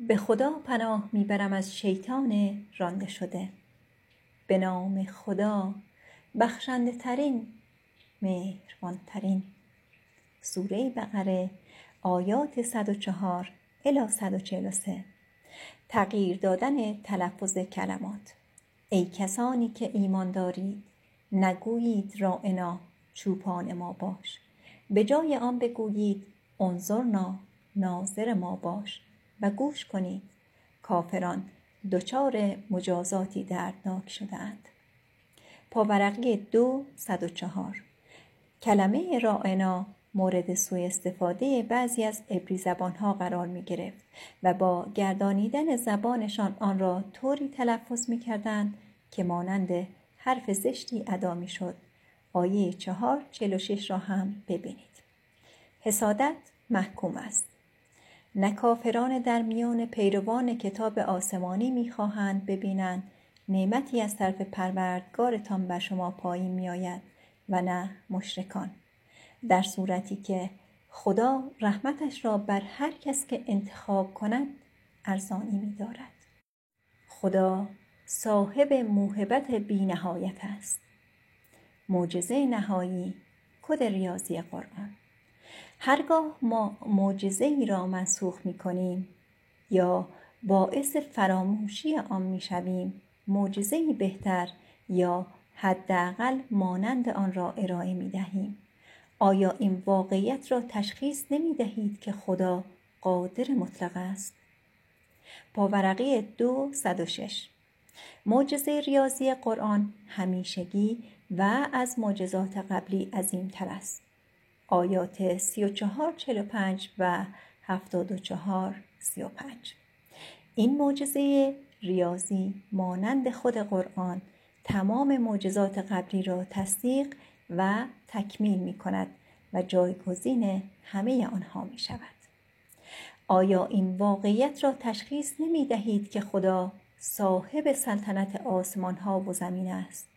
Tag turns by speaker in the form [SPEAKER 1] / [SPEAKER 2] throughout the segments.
[SPEAKER 1] به خدا پناه می‌برم از شیطان رانده شده. به نام خدا بخشنده ترین مهربان ترین سوره بقره آیات 104 الی 143 تغییر دادن تلفظ کلمات. ای کسانی که ایمان دارید نگویید رائنا چوپان ما باش. به جای آن بگویید انظرنا ناظر ما باش. و گوش کنید کافران دچار مجازاتی دردناک شدهاند پاورقی دو صد و چهار کلمه رائنا مورد سوء استفاده بعضی از عبری زبانها قرار می گرفت و با گردانیدن زبانشان آن را طوری تلفظ می کردند که مانند حرف زشتی ادا می شد. آیه چهار چل شش را هم ببینید. حسادت محکوم است. نکافران در میان پیروان کتاب آسمانی می‌خواهند ببینند نعمتی از طرف پروردگارتان بر شما پایین میآید و نه مشرکان در صورتی که خدا رحمتش را بر هر کس که انتخاب کند ارزانی می دارد. خدا صاحب موهبت بینهایت است. معجزه نهایی کد ریاضی قرآن هرگاه ما معجزه ای را منسوخ می کنیم یا باعث فراموشی آن می شویم معجزه بهتر یا حداقل مانند آن را ارائه می دهیم آیا این واقعیت را تشخیص نمی دهید که خدا قادر مطلق است؟ پاورقی دو صد و شش معجزه ریاضی قرآن همیشگی و از معجزات قبلی عظیمتر است. آیات سی و چهار چل و پنج و هفتاد و چهار سی و پنج. این معجزه ریاضی مانند خود قرآن تمام معجزات قبلی را تصدیق و تکمیل می کند و جایگزین همه آنها می شود. آیا این واقعیت را تشخیص نمی دهید که خدا صاحب سلطنت آسمان ها و زمین است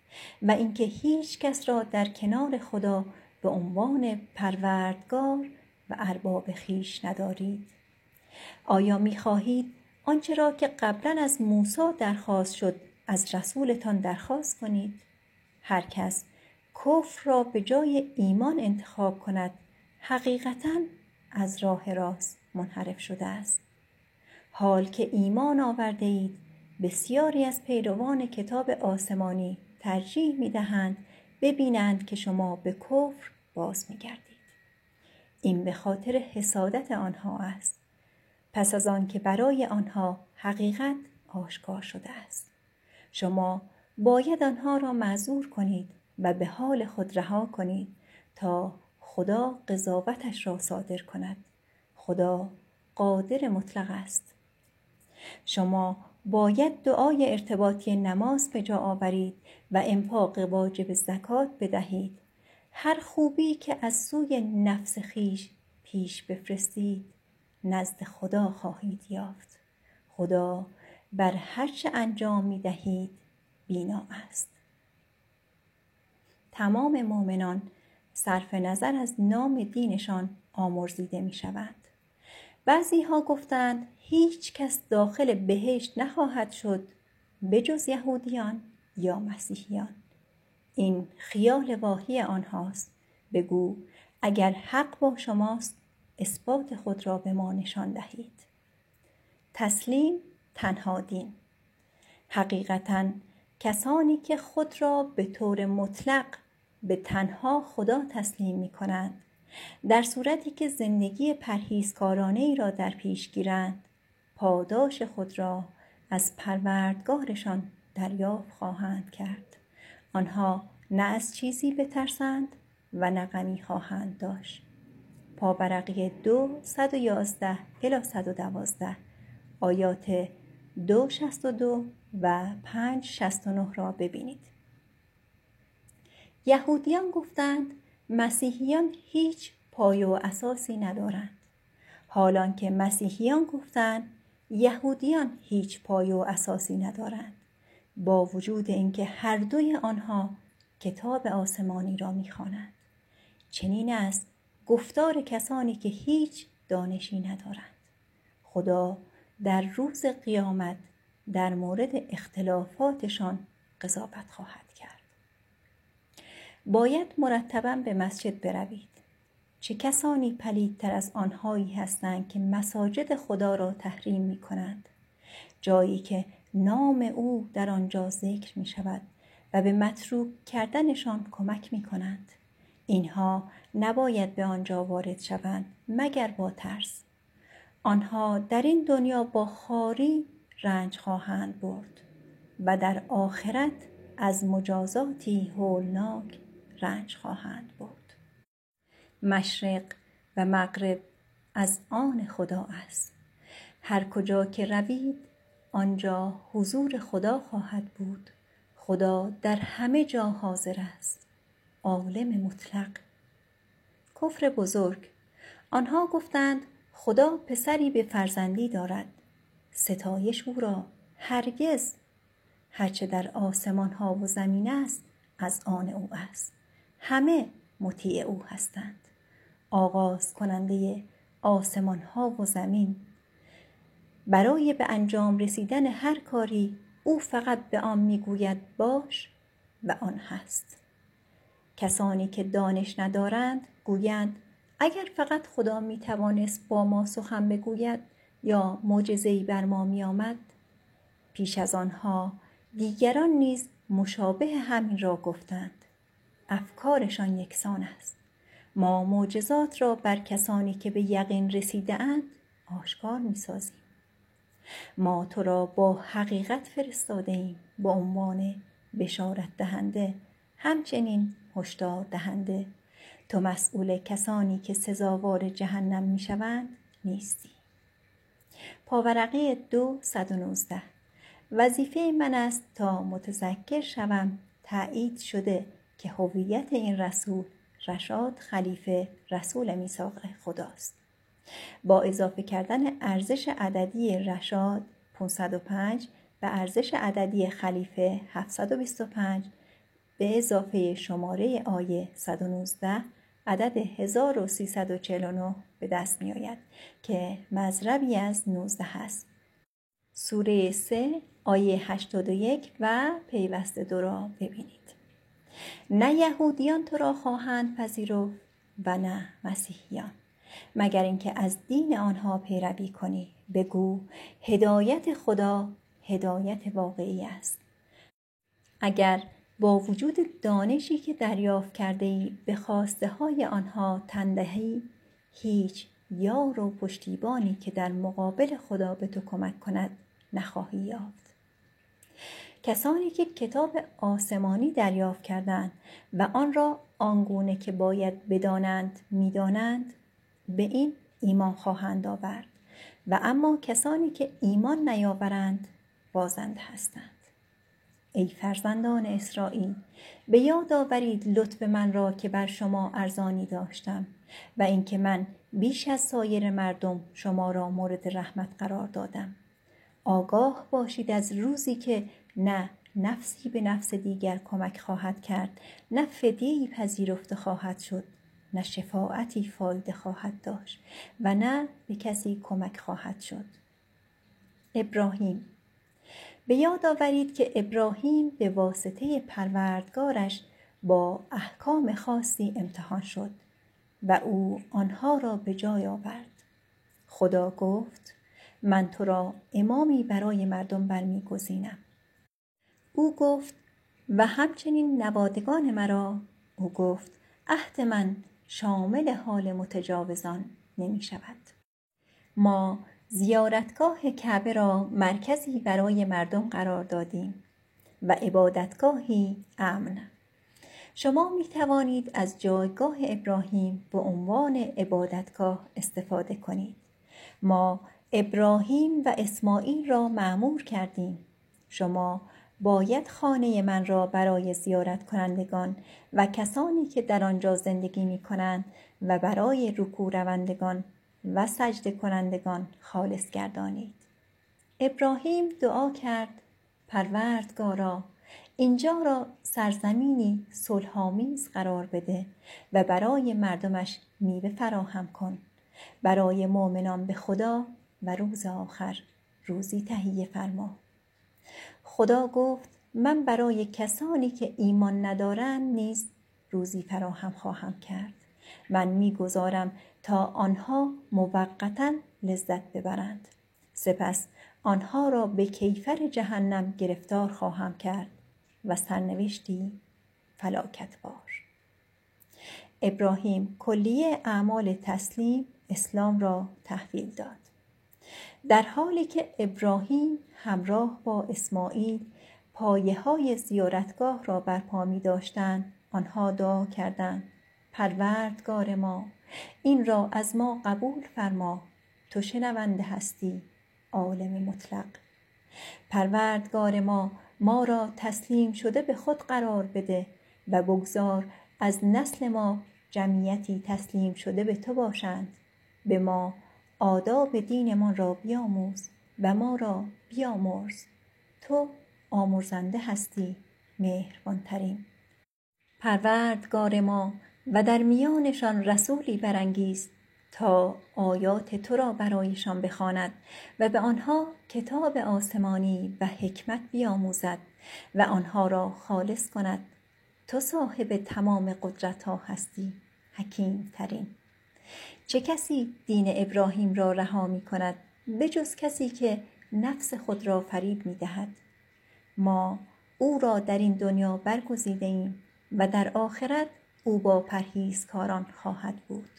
[SPEAKER 1] و اینکه هیچ کس را در کنار خدا به عنوان پروردگار و ارباب خیش ندارید. آیا می خواهید آنچه را که قبلا از موسی درخواست شد از رسولتان درخواست کنید؟ هر کس کفر را به جای ایمان انتخاب کند حقیقتا از راه راست منحرف شده است. حال که ایمان آورده اید بسیاری از پیروان کتاب آسمانی ترجیح می دهند ببینند که شما به کفر باز می گردید. این به خاطر حسادت آنها است. پس از آن که برای آنها حقیقت آشکار شده است. شما باید آنها را معذور کنید و به حال خود رها کنید تا خدا قضاوتش را صادر کند. خدا قادر مطلق است. شما باید دعای ارتباطی نماز به جا آورید و انفاق واجب زکات بدهید. هر خوبی که از سوی نفس خیش پیش بفرستید نزد خدا خواهید یافت. خدا بر هرچه انجام می دهید بینا است. تمام مؤمنان صرف نظر از نام دینشان آمرزیده می شوند بعضی ها گفتند هیچ کس داخل بهشت نخواهد شد بجز یهودیان یا مسیحیان. این خیال واهی آنهاست. بگو اگر حق با شماست اثبات خود را به ما نشان دهید. تسلیم تنها دین. حقیقتا کسانی که خود را به طور مطلق به تنها خدا تسلیم می کنند در صورتی که زندگی پرهیزکارانه ای را در پیش گیرند پاداش خود را از پروردگارشان دریافت خواهند کرد. آنها نه از چیزی بترسند و نه غمی خواهند داشت. پاورقی دو صد و یازده الی صد و دوازده آیات دو شست و دو و پنج شست و نه را ببینید. یهودیان گفتند مسیحیان هیچ پای و اساسی ندارند. حالان که مسیحیان گفتند یهودیان هیچ پای و اساسی ندارند. با وجود اینکه هر دوی آنها کتاب آسمانی را می‌خوانند. چنین است گفتار کسانی که هیچ دانشی ندارند. خدا در روز قیامت در مورد اختلافاتشان قضاوت خواهد کرد. باید مرتبا به مسجد بروید چه کسانی پلیدتر از آنهایی هستند که مساجد خدا را تحریم می کنند جایی که نام او در آنجا ذکر می شود و به متروک کردنشان کمک می کنند. اینها نباید به آنجا وارد شوند مگر با ترس. آنها در این دنیا با خاری رنج خواهند برد و در آخرت از مجازاتی هولناک رنج خواهند برد. مشرق و مغرب از آن خدا است. هر کجا که روید آنجا حضور خدا خواهد بود. خدا در همه جا حاضر است. عالم مطلق. کفر بزرگ. آنها گفتند خدا پسری به فرزندی دارد. ستایش او را هرگز. هرچه در آسمان ها و زمین است از آن او است. همه مطیع او هستند. آغاز کننده آسمان ها و زمین. برای به انجام رسیدن هر کاری او فقط به آن می‌گوید باش و آن هست. کسانی که دانش ندارند گویند اگر فقط خدا می توانست با ما سخن بگوید یا معجزهای بر ما می آمد پیش از آنها دیگران نیز مشابه همین را گفتند. افکارشان یکسان است. ما معجزات را بر کسانی که به یقین رسیده اند آشکار می سازیم. ما تو را با حقیقت فرستاده ایم به عنوان بشارت دهنده همچنین هشدار دهنده. تو مسئول کسانی که سزاوار جهنم می شوند نیستی. پاورقی دو صد و نوزده. وظیفه من است تا متذکر شوم تایید شده که هویت این رسول رشاد خلیفه رسول میثاق خداست با اضافه کردن ارزش عددی رشاد 505 و ارزش عددی خلیفه 725 به اضافه شماره آیه 119 عدد 1349 به دست می آید که مذربی از 19 است. سوره 3 آیه 81 و پیوسته دو را ببینید. نه یهودیان تو را خواهند پذیرفت و نه مسیحیان. مگر اینکه از دین آنها پیروی کنی بگو هدایت خدا هدایت واقعی است. اگر با وجود دانشی که دریافت کرده ای به خواسته های آنها تندهی هیچ یار و پشتیبانی که در مقابل خدا به تو کمک کند نخواهی یافت. کسانی که کتاب آسمانی دریافت کردند و آن را آنگونه که باید بدانند می‌دانند به این ایمان خواهند آورد. و اما کسانی که ایمان نیاورند بازنده هستند. ای فرزندان اسرائیل به یاد آورید لطف من را که بر شما ارزانی داشتم و اینکه من بیش از سایر مردم شما را مورد رحمت قرار دادم. آگاه باشید از روزی که نه نفسی به نفس دیگر کمک خواهد کرد. نه فدیهی پذیرفته خواهد شد نه شفاعتی فایده خواهد داشت و نه به کسی کمک خواهد شد. ابراهیم به یاد آورید که ابراهیم به واسطه پروردگارش با احکام خاصی امتحان شد و او آنها را به جای آورد. خدا گفت من تو را امامی برای مردم برمیگزینم. او گفت و همچنین نوادگان مرا او گفت عهد من شامل حال متجاوزان نمی شود. ما زیارتگاه کعبه را مرکزی برای مردم قرار دادیم و عبادتگاهی امن. شما می توانید از جایگاه ابراهیم به عنوان عبادتگاه استفاده کنید. ما ابراهیم و اسماعیل را معمور کردیم. شما باید خانه من را برای زیارت کنندگان و کسانی که در آنجا زندگی می کنند و برای رکوع روندگان و سجده کنندگان خالص گردانید. ابراهیم دعا کرد پروردگارا اینجا را سرزمینی صلحآمیز قرار بده و برای مردمش میوه فراهم کن برای مؤمنان به خدا و روز آخر روزی تهیه فرما خدا گفت من برای کسانی که ایمان ندارند نیز روزی فراهم خواهم کرد. من می‌گذارم تا آنها موقتا لذت ببرند. سپس آنها را به کیفر جهنم گرفتار خواهم کرد و سرنوشتی فلاکت بار. ابراهیم کلیه اعمال تسلیم اسلام را تحویل داد. در حالی که ابراهیم همراه با اسماعیل پایه های زیارتگاه را برپا می داشتند آنها دعا کردند پروردگار ما این را از ما قبول فرما تو شنونده هستی عالم مطلق. پروردگار ما ما را تسلیم شده به خود قرار بده و بگذار از نسل ما جمعیتی تسلیم شده به تو باشند به ما آداب دینمان را بیاموز و ما را بیامرز. تو آمرزنده هستی مهربانترین. پروردگار ما و در میانشان رسولی برانگیز تا آیات تو را برایشان بخواند و به آنها کتاب آسمانی و حکمت بیاموزد و آنها را خالص کند. تو صاحب تمام قدرت ها هستی حکیم ترین چه کسی دین ابراهیم را رها می کند بجز کسی که نفس خود را فریب می دهد؟ ما او را در این دنیا برگزیده ایم و در آخرت او با پرهیزکاران خواهد بود.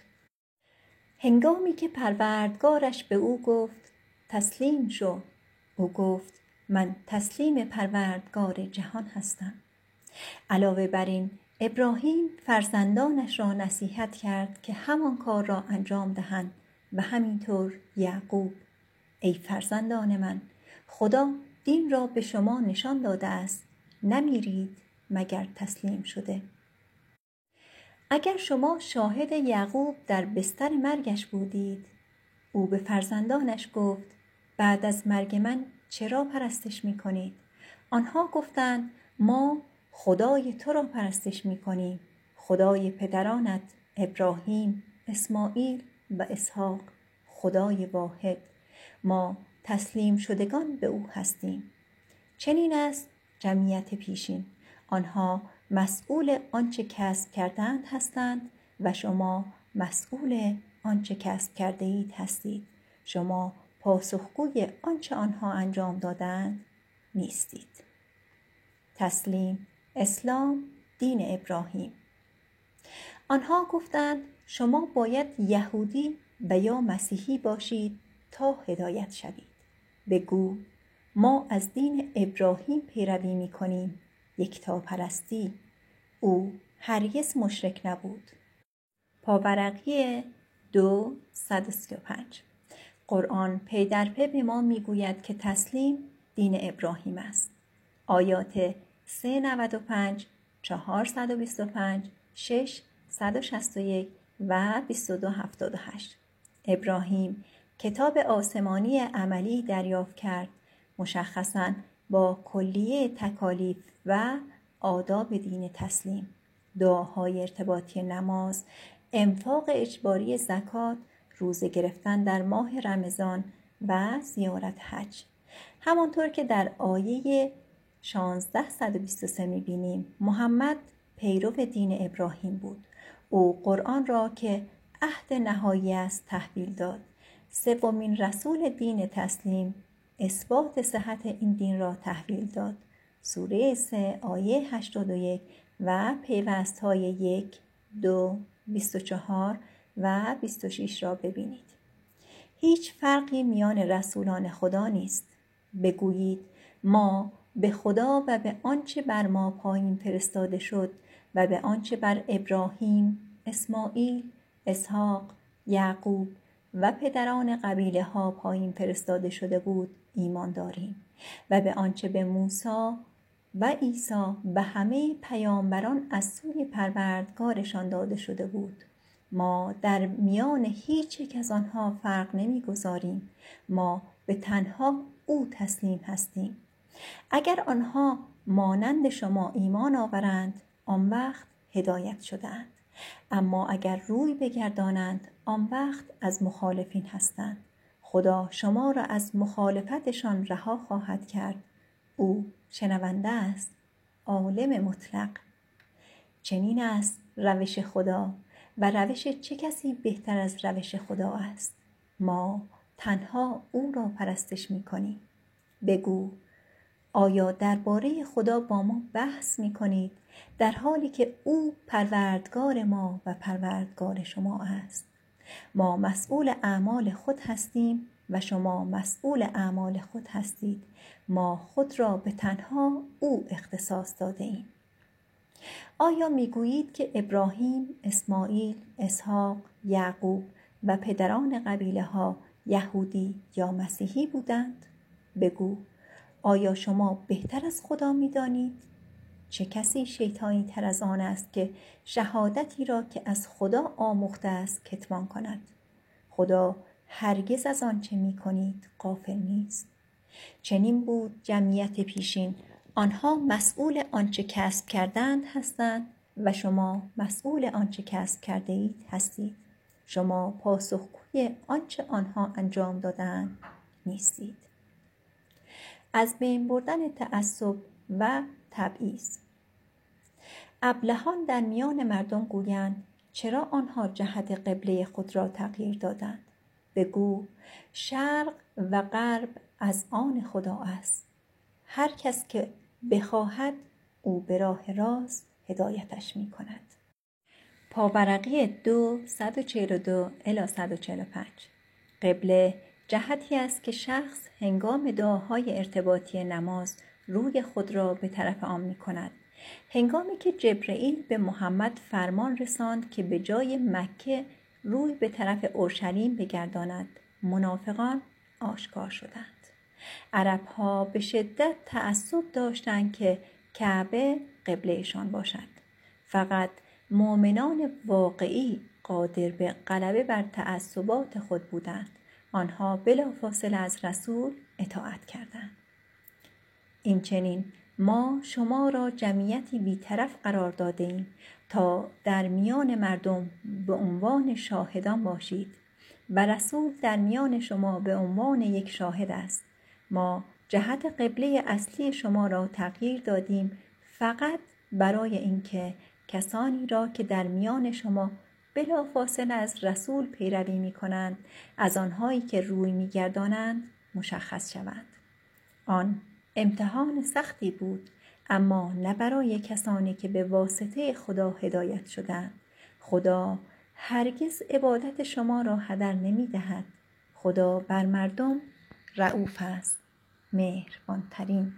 [SPEAKER 1] هنگامی که پروردگارش به او گفت تسلیم شو. او گفت من تسلیم پروردگار جهان هستم. علاوه بر این ابراهیم فرزندانش را نصیحت کرد که همان کار را انجام دهند و همینطور یعقوب ای فرزندان من خدا دین را به شما نشان داده است نمیرید مگر تسلیم شده اگر شما شاهد یعقوب در بستر مرگش بودید او به فرزندانش گفت بعد از مرگ من چرا پرستش می کنید؟ آنها گفتند ما خدای تو را پرستش می کنیم خدای پدرانت ابراهیم اسماعیل و اسحاق خدای واحد. ما تسلیم شدگان به او هستیم. چنین است جمعیت پیشین. آنها مسئول آنچه کسب کردند هستند و شما مسئول آنچه کسب کرده اید هستید. شما پاسخگوی آنچه آنها انجام دادند نیستید. تسلیم اسلام دین ابراهیم. آنها گفتند شما باید یهودی و یا مسیحی باشید تا هدایت شوید. بگو ما از دین ابراهیم پیروی می کنیم یکتا پرستی او هرگز مشرک نبود. پاورقی دو سی و پنج. قرآن پی در پی به ما می‌گوید که تسلیم دین ابراهیم است. آیات 395 425 6 161 و 2278 ابراهیم کتاب آسمانی عملی دریافت کرد. مشخصا با کلیه تکالیف و آداب دین تسلیم. دعاهای ارتباطی نماز انفاق اجباری زکات روزه گرفتن در ماه رمضان و زیارت حج. همانطور که در آیه 1623 می‌بینیم. محمد پیرو دین ابراهیم بود. او قرآن را که عهد نهایی است تحویل داد. سومین رسول دین تسلیم اثبات صحت این دین را تحویل داد. سوره 3 آیه 81 و پیوست های 1 دو 24 و 26 را ببینید. هیچ فرقی میان رسولان خدا نیست. بگویید ما به خدا و به آنچه بر ما پایین فرستاده شد و به آنچه بر ابراهیم اسماعیل اسحاق یعقوب و پدران قبیله ها پایین فرستاده شده بود ایمان داریم و به آنچه به موسی و عیسی و همه پیامبران از سوی پروردگارشان داده شده بود. ما در میان هیچ یک از آنها فرق نمی‌گذاریم. ما به تنها او تسلیم هستیم. اگر آنها مانند شما ایمان آورند آن وقت هدایت شدند اما اگر روی بگردانند آن وقت از مخالفین هستند. خدا شما را از مخالفتشان رها خواهد کرد. او شنونده است عالم مطلق. چنین است روش خدا و روش چه کسی بهتر از روش خدا است؟ ما تنها او را پرستش می کنیم بگو آیا درباره خدا با ما بحث می کنید در حالی که او پروردگار ما و پروردگار شما است؟ ما مسئول اعمال خود هستیم و شما مسئول اعمال خود هستید. ما خود را به تنها او اختصاص داده ایم. آیا می‌گویید که ابراهیم، اسماعیل، اسحاق، یعقوب و پدران قبیله ها یهودی یا مسیحی بودند؟ بگو. آیا شما بهتر از خدا می‌دانید؟ چه کسی شیطانی تر از آن است که شهادتی را که از خدا آموخته است کتمان کند؟ خدا هرگز از آنچه می کنید قافل نیست. چنین بود جمعیت پیشین. آنها مسئول آنچه کسب کردند هستند و شما مسئول آنچه کسب کرده اید هستید. شما پاسخگوی آنچه آنها انجام دادند نیستید. از بین بردن تعصب و تبعیض. ابلهان در میان مردم گویند چرا آنها جهت قبله خود را تغییر دادند؟ بگو شرق و غرب از آن خدا است. هر کس که بخواهد او به راه راست هدایتش می کند پاورقی دو 142 الی 145 قبله جهتی است که شخص هنگام دعاهای ارتباطی نماز روی خود را به طرف آن می کند هنگامی که جبرئیل به محمد فرمان رساند که به جای مکه روی به طرف اورشلیم بگرداند منافقان آشکار شدند. عربها به شدت تعصب داشتند که کعبه قبلهشان باشد. فقط مؤمنان واقعی قادر به غلبه بر تعصبات خود بودند. آنها بلافاصله از رسول اطاعت کردند. این چنین ما شما را جمعیتی بیطرف قرار داده ایم تا در میان مردم به عنوان شاهدان باشید. و رسول در میان شما به عنوان یک شاهد است. ما جهت قبله اصلی شما را تغییر دادیم فقط برای اینکه کسانی را که در میان شما بلافاصله از رسول پیروی می کنند از آنهایی که روی می مشخص شوند. آن امتحان سختی بود اما نه برای کسانی که به واسطه خدا هدایت شدند. خدا هرگز عبادت شما را هدر نمی دهد خدا بر مردم رعوف است. مهربانترین.